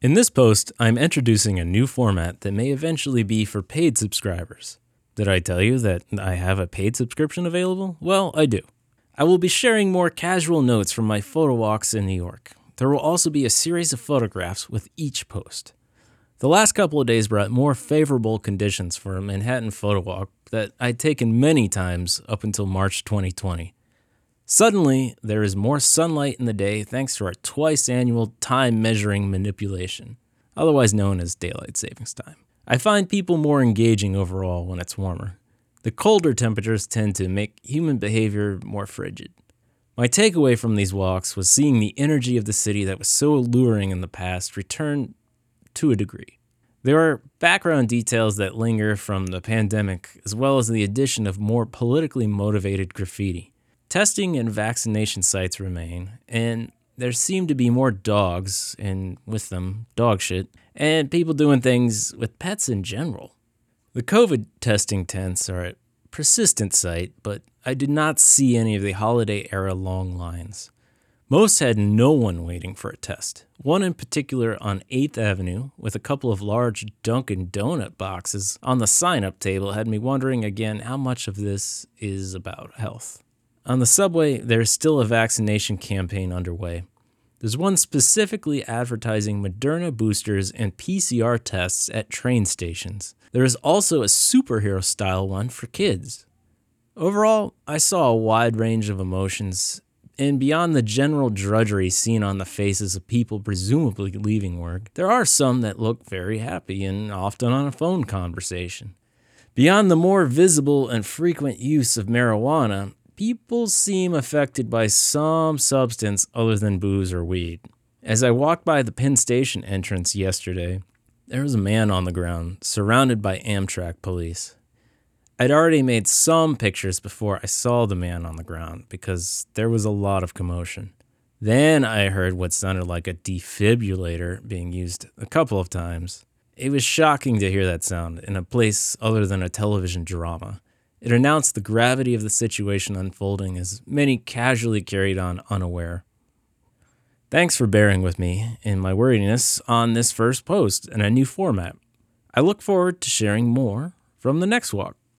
In this post, I'm introducing a new format that may eventually be for paid subscribers. Did I tell you that I have a paid subscription available? Well, I do. I will be sharing more casual notes from my photo walks in New York. There will also be a series of photographs with each post. The last couple of days brought more favorable conditions for a Manhattan photo walk that I'd taken many times up until March 2020. Suddenly, there is more sunlight in the day thanks to our twice annual time measuring manipulation, otherwise known as daylight savings time. I find people more engaging overall when it's warmer. The colder temperatures tend to make human behavior more frigid. My takeaway from these walks was seeing the energy of the city that was so alluring in the past return to a degree. There are background details that linger from the pandemic, as well as the addition of more politically motivated graffiti. Testing and vaccination sites remain, and there seem to be more dogs, and with them, dog shit, and people doing things with pets in general. The COVID testing tents are a persistent sight, but I did not see any of the holiday era long lines. Most had no one waiting for a test. One in particular on 8th Avenue, with a couple of large Dunkin' Donut boxes on the sign up table, had me wondering again how much of this is about health. On the subway, there is still a vaccination campaign underway. There's one specifically advertising Moderna boosters and PCR tests at train stations. There is also a superhero style one for kids. Overall, I saw a wide range of emotions, and beyond the general drudgery seen on the faces of people presumably leaving work, there are some that look very happy and often on a phone conversation. Beyond the more visible and frequent use of marijuana, people seem affected by some substance other than booze or weed. As I walked by the Penn Station entrance yesterday, there was a man on the ground, surrounded by Amtrak police. I'd already made some pictures before I saw the man on the ground because there was a lot of commotion. Then I heard what sounded like a defibrillator being used a couple of times. It was shocking to hear that sound in a place other than a television drama. It announced the gravity of the situation unfolding as many casually carried on unaware. Thanks for bearing with me in my worriness on this first post and a new format. I look forward to sharing more from the next walk.